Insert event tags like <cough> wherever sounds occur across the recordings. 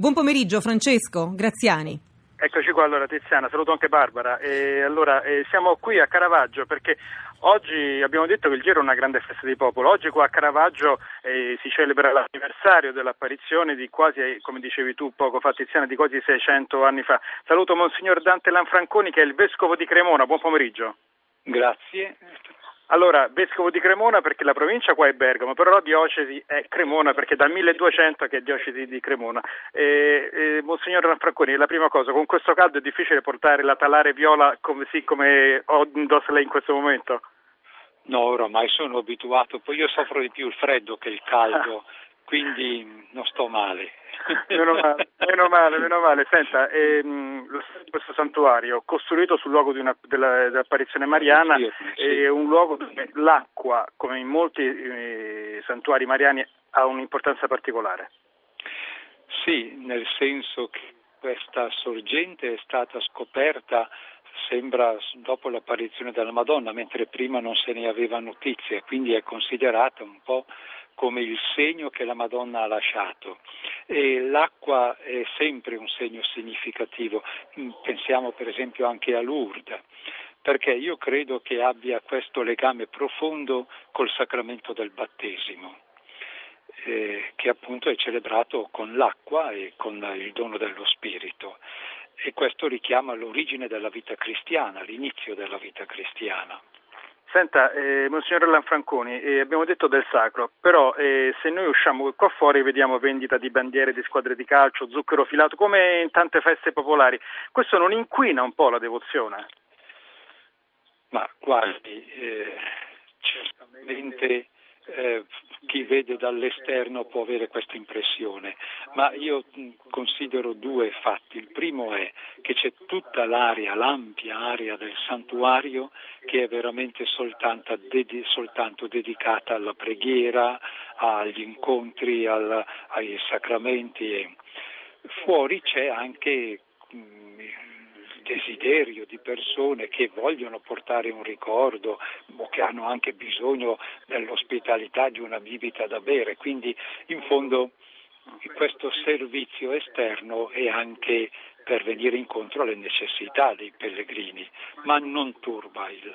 Buon pomeriggio Francesco, Graziani. Eccoci qua allora Tiziana, saluto anche Barbara. E allora eh, siamo qui a Caravaggio perché oggi abbiamo detto che il Giro è una grande festa di popolo. Oggi qua a Caravaggio eh, si celebra l'anniversario dell'apparizione di quasi, come dicevi tu poco fa Tiziana, di quasi 600 anni fa. Saluto Monsignor Dante Lanfranconi che è il Vescovo di Cremona. Buon pomeriggio. Grazie. Allora, vescovo di Cremona perché la provincia qua è Bergamo, però la diocesi è Cremona perché dal 1200 che è diocesi di Cremona. E, e, Monsignor Franconi, la prima cosa, con questo caldo è difficile portare la talare viola come, sì, come indossa lei in questo momento? No, oramai sono abituato, poi io soffro di più il freddo che il caldo, <laughs> quindi non sto male. Meno, male, meno male, meno male. Senta, ehm, questo santuario costruito sul luogo una, della, dell'apparizione mariana sì, sì. è un luogo dove l'acqua, come in molti eh, santuari mariani, ha un'importanza particolare. Sì, nel senso che questa sorgente è stata scoperta sembra dopo l'apparizione della Madonna, mentre prima non se ne aveva notizie, quindi è considerata un po' come il segno che la Madonna ha lasciato. E l'acqua è sempre un segno significativo, mm, pensiamo per esempio anche a Lourdes perché io credo che abbia questo legame profondo col sacramento del battesimo, eh, che appunto è celebrato con l'acqua e con il dono dello Spirito. E questo richiama l'origine della vita cristiana, l'inizio della vita cristiana. Senta, eh, Monsignor Lanfranconi, eh, abbiamo detto del sacro, però eh, se noi usciamo qua fuori vediamo vendita di bandiere di squadre di calcio, zucchero filato, come in tante feste popolari, questo non inquina un po' la devozione? Ma guardi, eh, certamente eh, chi vede dall'esterno può avere questa impressione, ma io considero due fatti. Il primo è che c'è tutta l'area, l'ampia area del santuario che è veramente soltanto, ded- soltanto dedicata alla preghiera, agli incontri, al, ai sacramenti. Fuori c'è anche desiderio di persone che vogliono portare un ricordo o che hanno anche bisogno dell'ospitalità di una bibita da bere. Quindi in fondo questo servizio esterno è anche per venire incontro alle necessità dei pellegrini, ma non turba il,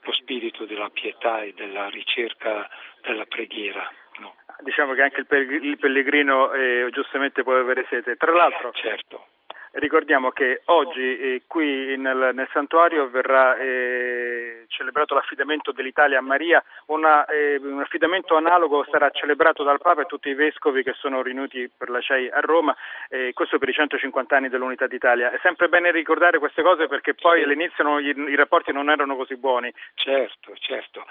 lo spirito della pietà e della ricerca della preghiera. No. Diciamo che anche il pellegrino eh, giustamente può avere sete. Tra l'altro, certo. Ricordiamo che oggi eh, qui nel, nel, santuario verrà eh, celebrato l'affidamento dell'Italia a Maria, una, eh, un affidamento analogo sarà celebrato dal Papa e tutti i vescovi che sono riuniti per la CEI a Roma, questo per i 150 anni dell'Unità d'Italia. È sempre bene ricordare queste cose perché poi all'inizio i, i rapporti non erano così buoni. Certo, certo.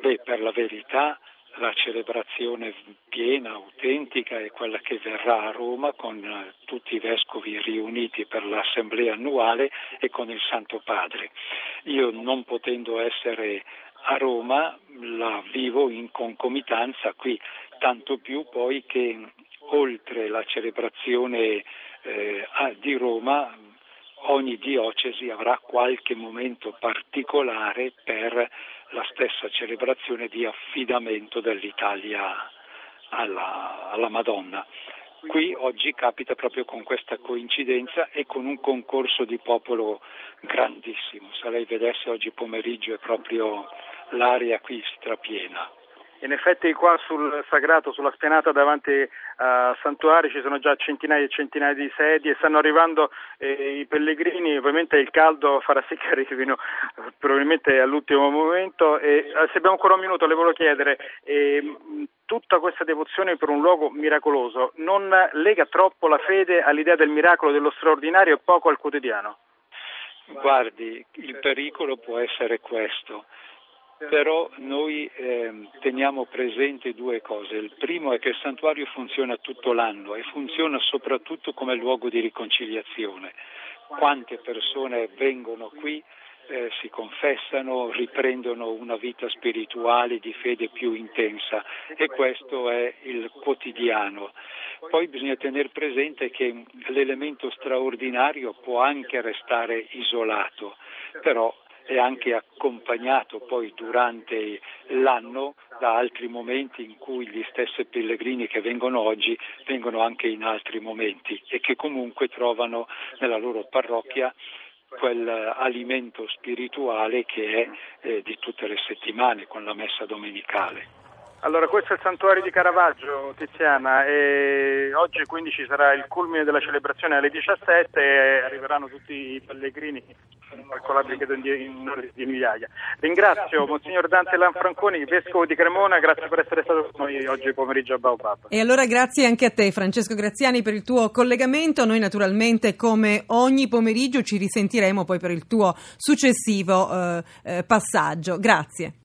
Beh, per la verità la celebrazione piena, autentica è quella che verrà a Roma con eh, tutti i vescovi riuniti per l'assemblea annuale e con il Santo Padre. Io non potendo essere a Roma la vivo in concomitanza qui, tanto più poi che oltre la celebrazione eh, di Roma ogni diocesi avrà qualche momento particolare per la stessa celebrazione di affidamento dell'Italia alla, alla Madonna. Qui oggi capita proprio con questa coincidenza e con un concorso di popolo grandissimo. Se lei vedesse oggi pomeriggio è proprio l'aria qui strapiena. In effetti qua sul sagrato, sulla spianata davanti a Santuari ci sono già centinaia e centinaia di sedie, stanno arrivando eh, i pellegrini, ovviamente il caldo farà sì che <laughs> arrivino probabilmente all'ultimo momento. E, eh, se abbiamo ancora un minuto le volevo chiedere, eh, tutta questa devozione per un luogo miracoloso non lega troppo la fede all'idea del miracolo, dello straordinario e poco al quotidiano? Guardi, il pericolo può essere questo però noi eh, teniamo presente due cose. Il primo è che il santuario funziona tutto l'anno e funziona soprattutto come luogo di riconciliazione. Quante persone vengono qui, eh, si confessano, riprendono una vita spirituale di fede più intensa e questo è il quotidiano. Poi bisogna tenere presente che l'elemento straordinario può anche restare isolato, però è anche accompagnato poi durante l'anno da altri momenti in cui gli stessi pellegrini che vengono oggi vengono anche in altri momenti e che comunque trovano nella loro parrocchia quell'alimento spirituale che è eh, di tutte le settimane con la messa domenicale. Allora, questo è il santuario di Caravaggio, Tiziana, e oggi quindi ci sarà il culmine della celebrazione alle 17 e arriveranno tutti i pellegrini, calcolabili credo in, di migliaia. Ringrazio Monsignor Dante Lanfranconi, Vescovo di Cremona, grazie per essere stato con noi oggi pomeriggio a Baobab. E allora grazie anche a te Francesco Graziani per il tuo collegamento, noi naturalmente come ogni pomeriggio ci risentiremo poi per il tuo successivo eh, eh, passaggio. Grazie.